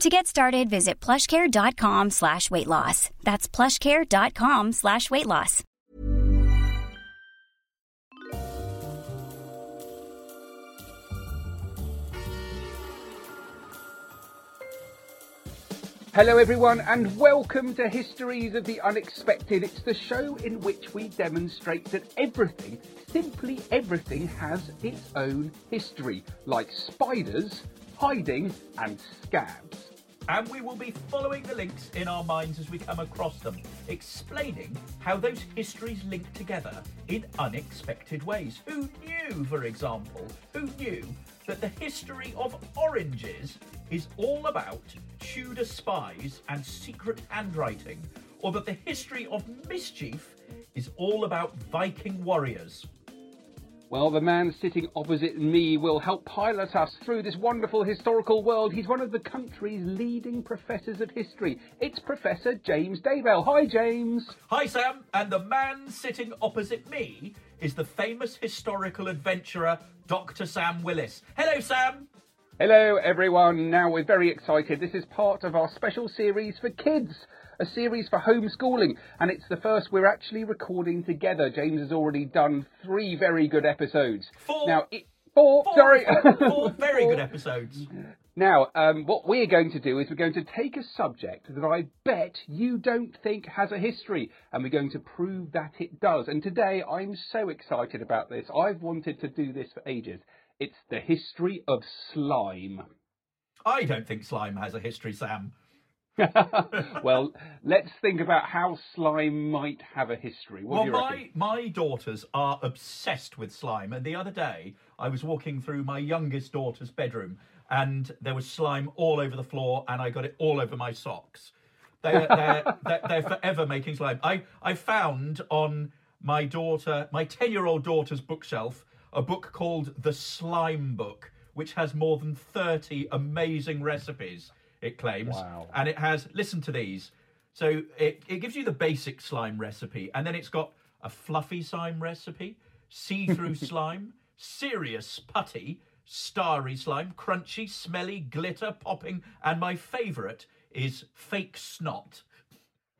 To get started, visit plushcare.com slash weight loss. That's plushcare.com slash weight loss. Hello, everyone, and welcome to Histories of the Unexpected. It's the show in which we demonstrate that everything, simply everything, has its own history, like spiders, hiding, and scabs. And we will be following the links in our minds as we come across them, explaining how those histories link together in unexpected ways. Who knew, for example, who knew that the history of oranges is all about Tudor spies and secret handwriting, or that the history of mischief is all about Viking warriors? Well, the man sitting opposite me will help pilot us through this wonderful historical world. He's one of the country's leading professors of history. It's Professor James Daybell. Hi, James. Hi, Sam. And the man sitting opposite me is the famous historical adventurer, Dr. Sam Willis. Hello, Sam. Hello, everyone. Now we're very excited. This is part of our special series for kids a series for homeschooling, and it's the first we're actually recording together. James has already done three very good episodes. Four. Now, it, four, Four, sorry. four very good episodes. Now, um, what we're going to do is we're going to take a subject that I bet you don't think has a history, and we're going to prove that it does. And today, I'm so excited about this. I've wanted to do this for ages. It's the history of slime. I don't think slime has a history, Sam. well, let's think about how slime might have a history. What well, my my daughters are obsessed with slime, and the other day I was walking through my youngest daughter's bedroom, and there was slime all over the floor, and I got it all over my socks. They're they're, they're, they're forever making slime. I I found on my daughter, my ten year old daughter's bookshelf, a book called The Slime Book, which has more than thirty amazing recipes. It claims, Wow. and it has. Listen to these. So it, it gives you the basic slime recipe, and then it's got a fluffy slime recipe, see-through slime, serious putty, starry slime, crunchy, smelly, glitter, popping, and my favourite is fake snot.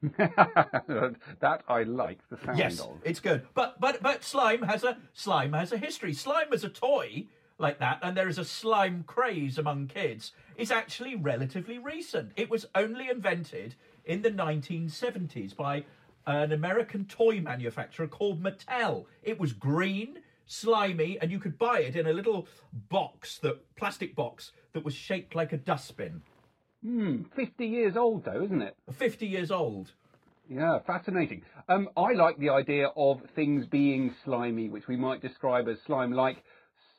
that I like the sound Yes, of. it's good. But but but slime has a slime has a history. Slime as a toy like that, and there is a slime craze among kids, is actually relatively recent. It was only invented in the 1970s by an American toy manufacturer called Mattel. It was green, slimy, and you could buy it in a little box, that plastic box that was shaped like a dustbin. Hmm, 50 years old though, isn't it? 50 years old. Yeah, fascinating. Um, I like the idea of things being slimy, which we might describe as slime like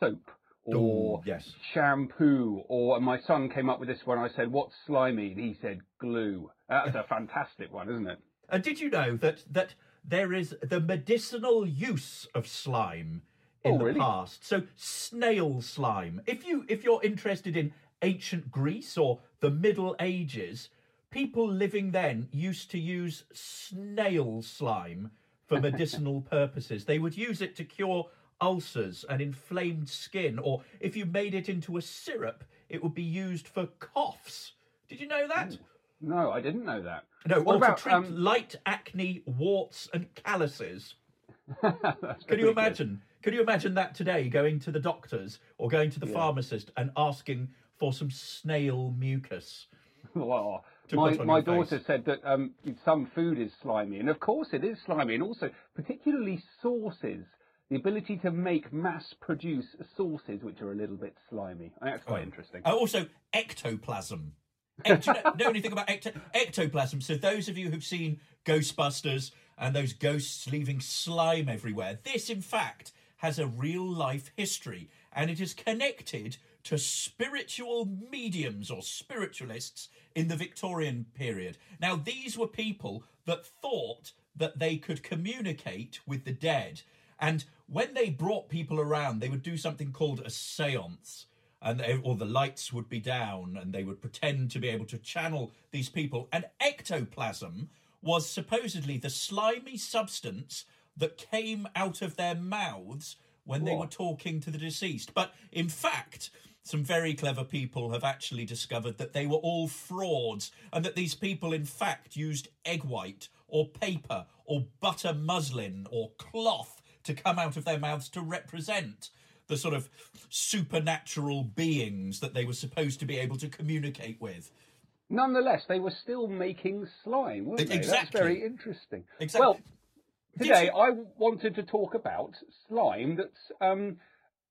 soap or Ooh, yes. shampoo, or and my son came up with this one. I said, "What's slimy?" And he said, "Glue." That's a fantastic one, isn't it? And did you know that that there is the medicinal use of slime oh, in Oh, the really? past? So snail slime. If you if you're interested in ancient Greece or the Middle Ages, people living then used to use snail slime for medicinal purposes. They would use it to cure ulcers and inflamed skin, or if you made it into a syrup, it would be used for coughs. Did you know that? No, I didn't know that. No, What or about, to treat um, light acne, warts, and calluses. Can you good. imagine? Can you imagine that today, going to the doctors or going to the pharmacist and asking for some snail mucus? Well, my my your face. daughter said that um, some food is slimy, and of course it is slimy, and also particularly sauces. The ability to make mass-produce sauces which are a little bit slimy. That's quite interesting. Uh, also, ectoplasm. Ec- do you know, know anything about ecto- ectoplasm? So, those of you who've seen Ghostbusters and those ghosts leaving slime everywhere, this, in fact, has a real life history and it is connected to spiritual mediums or spiritualists in the Victorian period. Now, these were people that thought that they could communicate with the dead. And when they brought people around, they would do something called a seance and they, or the lights would be down and they would pretend to be able to channel these people. And ectoplasm was supposedly the slimy substance that came out of their mouths when they were talking to the deceased. But in fact some very clever people have actually discovered that they were all frauds and that these people in fact used egg white or paper or butter muslin or cloth to come out of their mouths to represent the sort of supernatural beings that they were supposed to be able to communicate with. Nonetheless, they were still making slime, weren't they? That's very interesting. Exactly. Well, today you- I wanted to talk about slime that's um,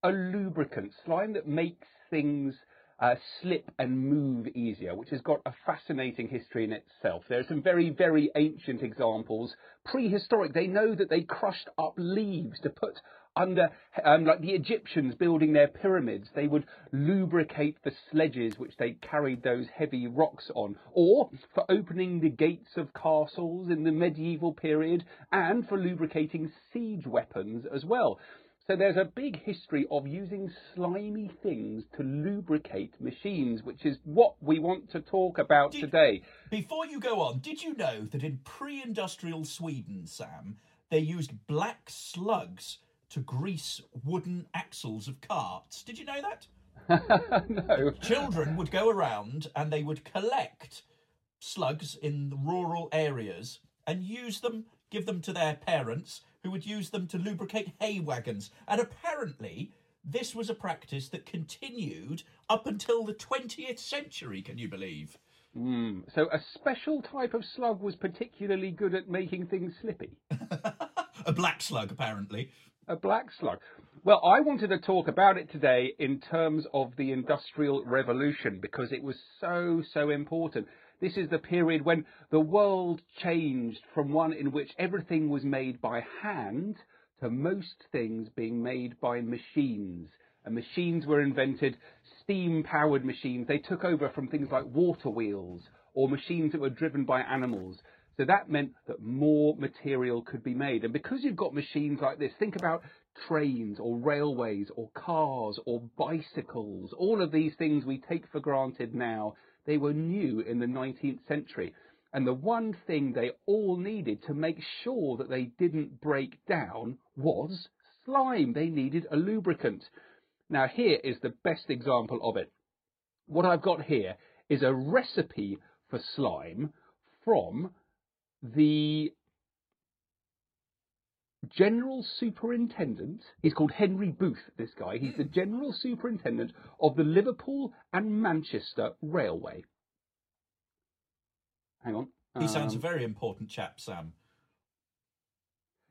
a lubricant, slime that makes things uh, slip and move easier, which has got a fascinating history in itself. There are some very, very ancient examples, prehistoric. They know that they crushed up leaves to put under, um, like the Egyptians building their pyramids, they would lubricate the sledges which they carried those heavy rocks on, or for opening the gates of castles in the medieval period, and for lubricating siege weapons as well. So there's a big history of using slimy things to lubricate machines, which is what we want to talk about Did- today. Before you go on, did you know that in pre industrial Sweden, Sam, they used black slugs to grease wooden axles of carts? Did you know that? no. Children would go around and they would collect slugs in rural areas and use them, give them to their parents, who would use them to lubricate hay wagons. And apparently, this was a practice that continued up until the 20th century, can you believe? Mm. So a special type of slug was particularly good at making things slippy. A black slug, apparently. A black slug. Well, I wanted to talk about it today in terms of the Industrial Revolution because it was so, so important. This is the period when the world changed from one in which everything was made by hand to most things being made by machines. And machines were invented, steam powered machines. They took over from things like water wheels or machines that were driven by animals. So that meant that more material could be made. And because you've got machines like this, think about trains or railways or cars or bicycles. All of these things we take for granted now, they were new in the 19th century. And the one thing they all needed to make sure that they didn't break down was slime. They needed a lubricant. Now, here is the best example of it. What I've got here is a recipe for slime from the general superintendent. He's called Henry Booth, this guy. He's the general superintendent of the Liverpool and Manchester Railway. Hang on. He sounds a Um, very important chap, Sam.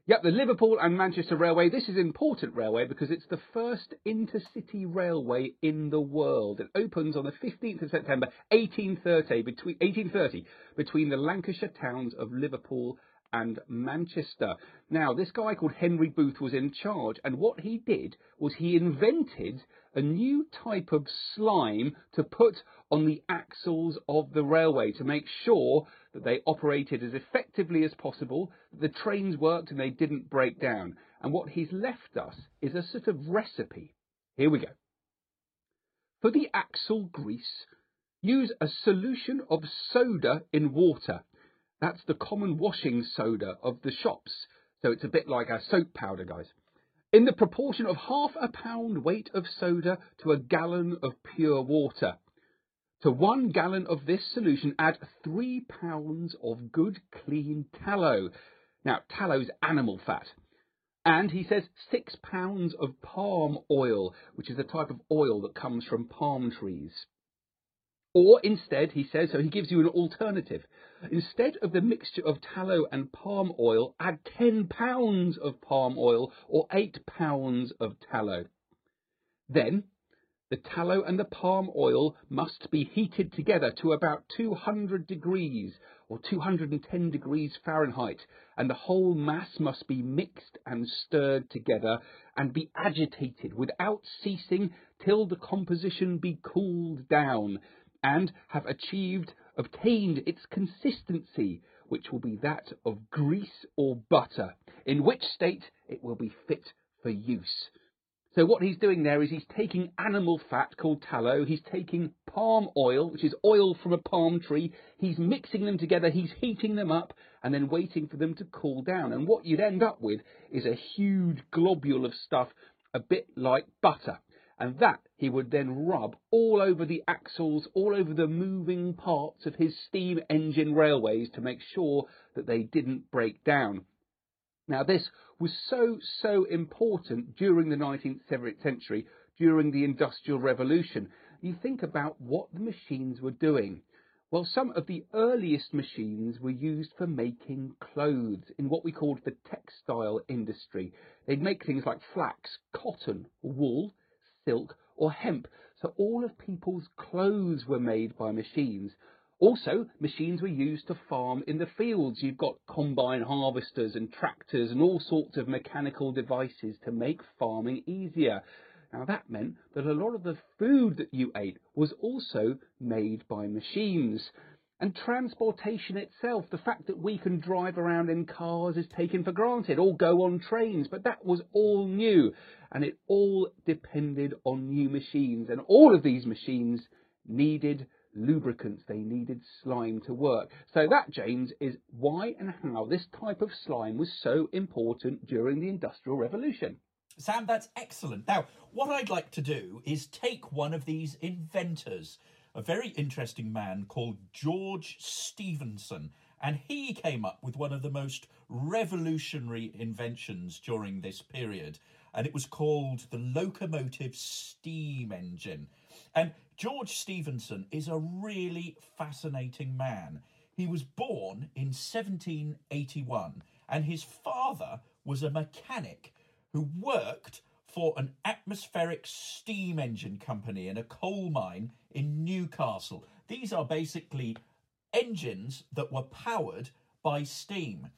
Yep, the Liverpool and Manchester Railway. This is important railway because it's the first intercity railway in the world. It opens on the 15th of September 1830 between, 1830 between the Lancashire towns of Liverpool and Manchester. Now, this guy called Henry Booth was in charge, and what he did was he invented a new type of slime to put on the axles of the railway to make sure that they operated as effectively as possible, that the trains worked and they didn't break down. And what he's left us is a sort of recipe. Here we go. For the axle grease, use a solution of soda in water. That's the common washing soda of the shops. So it's a bit like a soap powder, guys in the proportion of half a pound weight of soda to a gallon of pure water. To one gallon of this solution, add three pounds of good clean tallow. Now, tallow's animal fat. And he says six pounds of palm oil, which is a type of oil that comes from palm trees. Or instead, he says, so he gives you an alternative. Instead of the mixture of tallow and palm oil, add 10 pounds of palm oil or 8 pounds of tallow. Then, the tallow and the palm oil must be heated together to about 200 degrees or 210 degrees Fahrenheit, and the whole mass must be mixed and stirred together and be agitated without ceasing till the composition be cooled down and have achieved, obtained its consistency, which will be that of grease or butter, in which state it will be fit for use. So what he's doing there is he's taking animal fat called tallow, he's taking palm oil, which is oil from a palm tree, he's mixing them together, he's heating them up, and then waiting for them to cool down. And what you'd end up with is a huge globule of stuff, a bit like butter and that he would then rub all over the axles, all over the moving parts of his steam engine railways to make sure that they didn't break down. Now, this was so, so important during the 19th century, during the Industrial Revolution. You think about what the machines were doing. Well, some of the earliest machines were used for making clothes in what we called the textile industry. They'd make things like flax, cotton, wool, silk, or hemp. So all of people's clothes were made by machines. Also, machines were used to farm in the fields. You've got combine harvesters and tractors and all sorts of mechanical devices to make farming easier. Now that meant that a lot of the food that you ate was also made by machines. And transportation itself, the fact that we can drive around in cars is taken for granted, or go on trains, but that was all new. And it all depended on new machines. And all of these machines needed lubricants, they needed slime to work. So that, James, is why and how this type of slime was so important during the Industrial Revolution. Sam, that's excellent. Now, what I'd like to do is take one of these inventors a very interesting man called George Stephenson. And he came up with one of the most revolutionary inventions during this period. And it was called the locomotive steam engine. And George Stephenson is a really fascinating man. He was born in 1781, and his father was a mechanic who worked for an atmospheric steam engine company in a coal mine in Newcastle. These are basically engines that were powered by steam.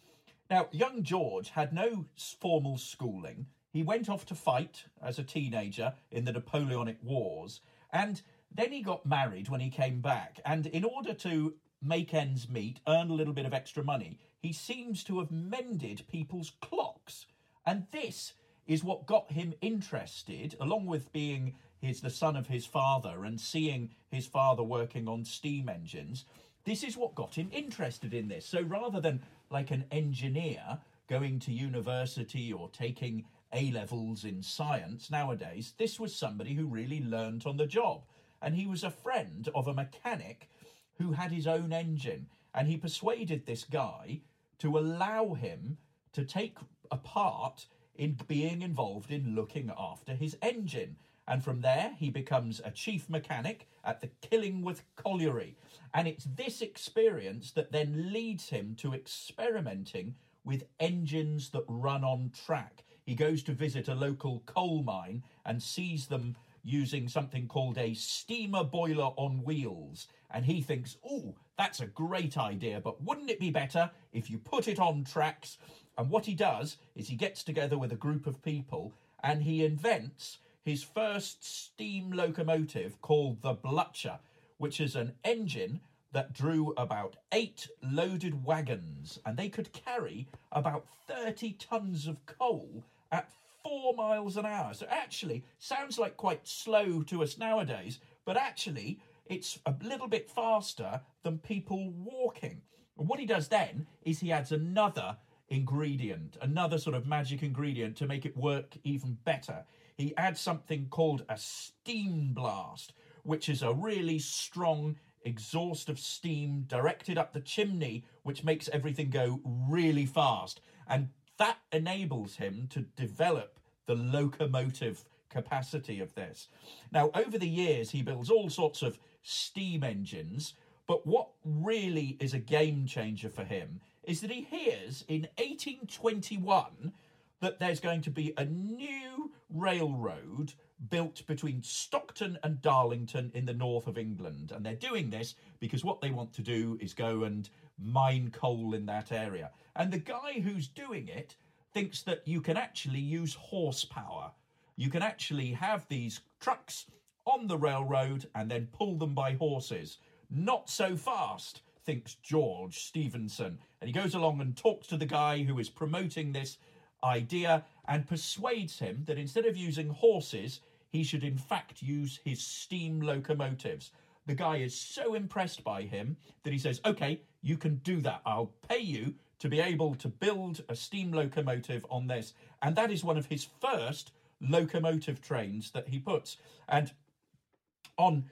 Now, young George had no formal schooling. He went off to fight as a teenager in the Napoleonic Wars, and then he got married when he came back. And in order to make ends meet, earn a little bit of extra money, he seems to have mended people's clocks. And this is what got him interested, along with being his the son of his father and seeing his father working on steam engines. This is what got him interested in this. So rather than like an engineer going to university or taking A levels in science nowadays, this was somebody who really learnt on the job. And he was a friend of a mechanic who had his own engine. And he persuaded this guy to allow him to take a part in being involved in looking after his engine. And from there, he becomes a chief mechanic at the Killingworth Colliery. And it's this experience that then leads him to experimenting with engines that run on track. He goes to visit a local coal mine and sees them using something called a steamer boiler on wheels. and he thinks, oh, that's a great idea, but wouldn't it be better if you put it on tracks? And what he does is he gets together with a group of people and he invents his first steam locomotive called the Blucher, which is an engine that drew about eight loaded wagons and they could carry about 30 tons of coal at four miles an hour. So actually, sounds like quite slow to us nowadays, but actually, it's a little bit faster than people walking. And what he does then is he adds another ingredient, another sort of magic ingredient to make it work even better. He adds something called a steam blast, which is a really strong exhaust of steam directed up the chimney, which makes everything go really fast. And that enables him to develop the locomotive capacity of this. Now, over the years, he builds all sorts of steam engines, but what really is a game changer for him is that he hears in 1821 that there's going to be a new railroad built between Stockton and Darlington in the north of England. And they're doing this because what they want to do is go and mine coal in that area. And the guy who's doing it thinks that you can actually use horsepower. You can actually have these trucks on the railroad and then pull them by horses. Not so fast, thinks George Stephenson. And he goes along and talks to the guy who is promoting this idea and persuades him that instead of using horses, he should in fact use his steam locomotives. The guy is so impressed by him that he says, Okay, you can do that. I'll pay you to be able to build a steam locomotive on this. And that is one of his first locomotive trains that he puts. And on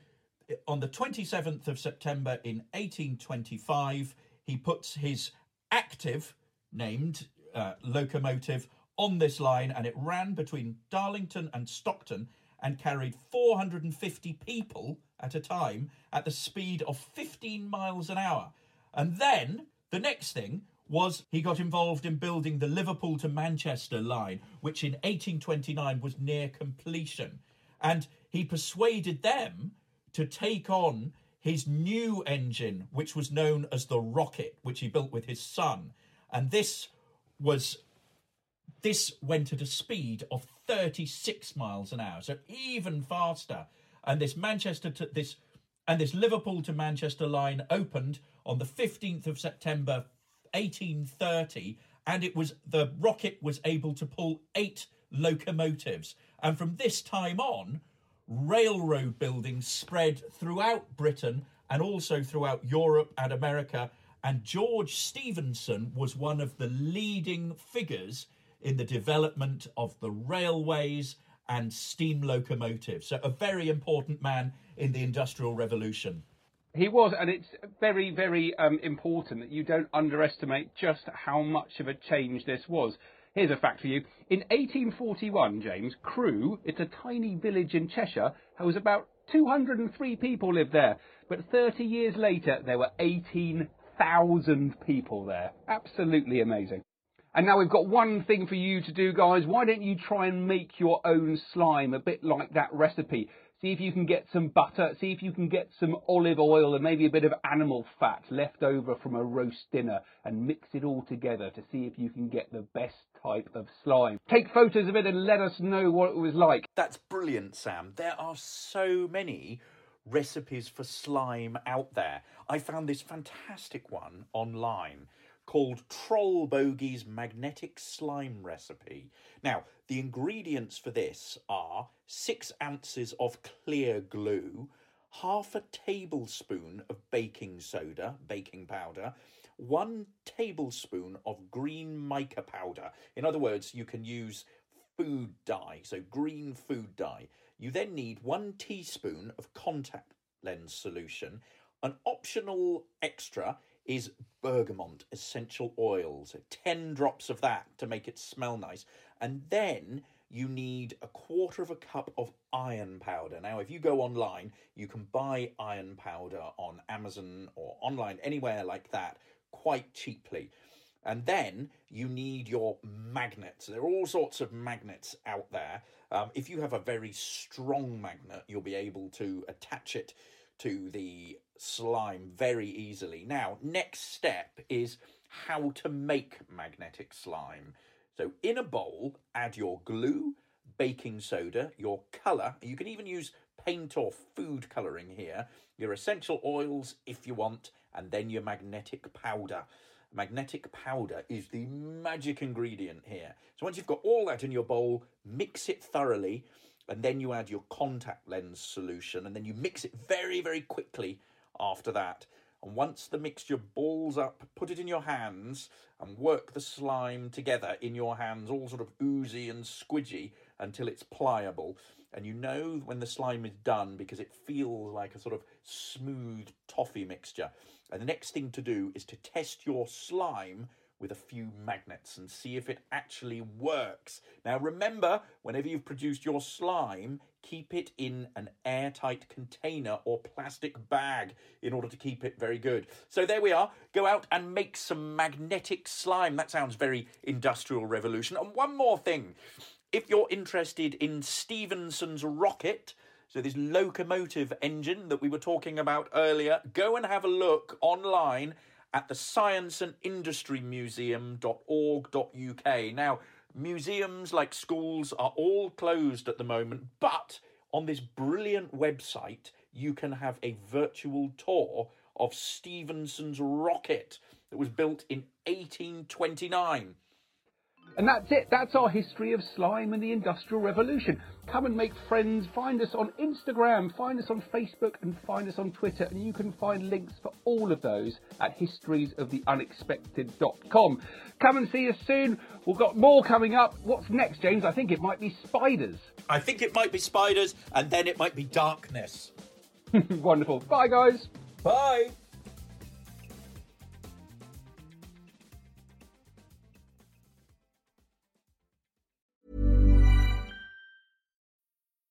on the 27th of September in 1825, he puts his active named uh, locomotive on this line, and it ran between Darlington and Stockton and carried 450 people at a time at the speed of 15 miles an hour. And then the next thing was he got involved in building the Liverpool to Manchester line, which in 1829 was near completion. And he persuaded them to take on his new engine, which was known as the Rocket, which he built with his son. And this was this went at a speed of 36 miles an hour, so even faster. And this Manchester to this and this Liverpool to Manchester line opened on the 15th of September 1830 and it was the rocket was able to pull eight locomotives and from this time on railroad buildings spread throughout Britain and also throughout Europe and America and George Stephenson was one of the leading figures in the development of the railways and steam locomotives. So, a very important man in the Industrial Revolution. He was, and it's very, very um, important that you don't underestimate just how much of a change this was. Here's a fact for you. In 1841, James, Crewe, it's a tiny village in Cheshire, there was about 203 people lived there. But 30 years later, there were 18,000 people there. Absolutely amazing. And now we've got one thing for you to do, guys. Why don't you try and make your own slime a bit like that recipe? See if you can get some butter, see if you can get some olive oil and maybe a bit of animal fat left over from a roast dinner and mix it all together to see if you can get the best type of slime. Take photos of it and let us know what it was like. That's brilliant, Sam. There are so many recipes for slime out there. I found this fantastic one online called Troll Bogey's Magnetic Slime Recipe. Now, the ingredients for this are six ounces of clear glue, half a tablespoon of baking soda, baking powder, one tablespoon of green mica powder. In other words, you can use food dye, so green food dye. You then need one teaspoon of contact lens solution. An optional extra is bergamot essential oils, 10 drops of that to make it smell nice. And then you need a quarter of a cup of iron powder. Now, if you go online, you can buy iron powder on Amazon or online, anywhere like that, quite cheaply. And then you need your magnets. There are all sorts of magnets out there. Um, if you have a very strong magnet, you'll be able to attach it to the slime very easily. Now, next step is how to make magnetic slime. So, in a bowl, add your glue, baking soda, your colour. You can even use paint or food colouring here, your essential oils if you want, and then your magnetic powder. Magnetic powder is the magic ingredient here. So once you've got all that in your bowl, mix it thoroughly, and then you add your contact lens solution, and then you mix it very, very quickly after that. And once the mixture balls up, put it in your hands and work the slime together in your hands, all sort of oozy and squidgy until it's pliable. And you know when the slime is done because it feels like a sort of smooth toffee mixture. And the next thing to do is to test your slime with a few magnets and see if it actually works. Now, remember, whenever you've produced your slime, keep it in an airtight container or plastic bag in order to keep it very good. So, there we are. Go out and make some magnetic slime. That sounds very industrial revolution. And one more thing if you're interested in Stephenson's rocket, so this locomotive engine that we were talking about earlier, go and have a look online at the Science and Industry Museum.org.uk. Now, museums like schools are all closed at the moment, but on this brilliant website, you can have a virtual tour of Stephenson's rocket that was built in 1829. And that's it. That's our history of slime and the Industrial Revolution. Come and make friends. Find us on Instagram, find us on Facebook, and find us on Twitter. And you can find links for all of those at historiesoftheunexpected.com. Come and see us soon. We've got more coming up. What's next, James? I think it might be spiders. I think it might be spiders, and then it might be darkness. Wonderful. Bye, guys. Bye.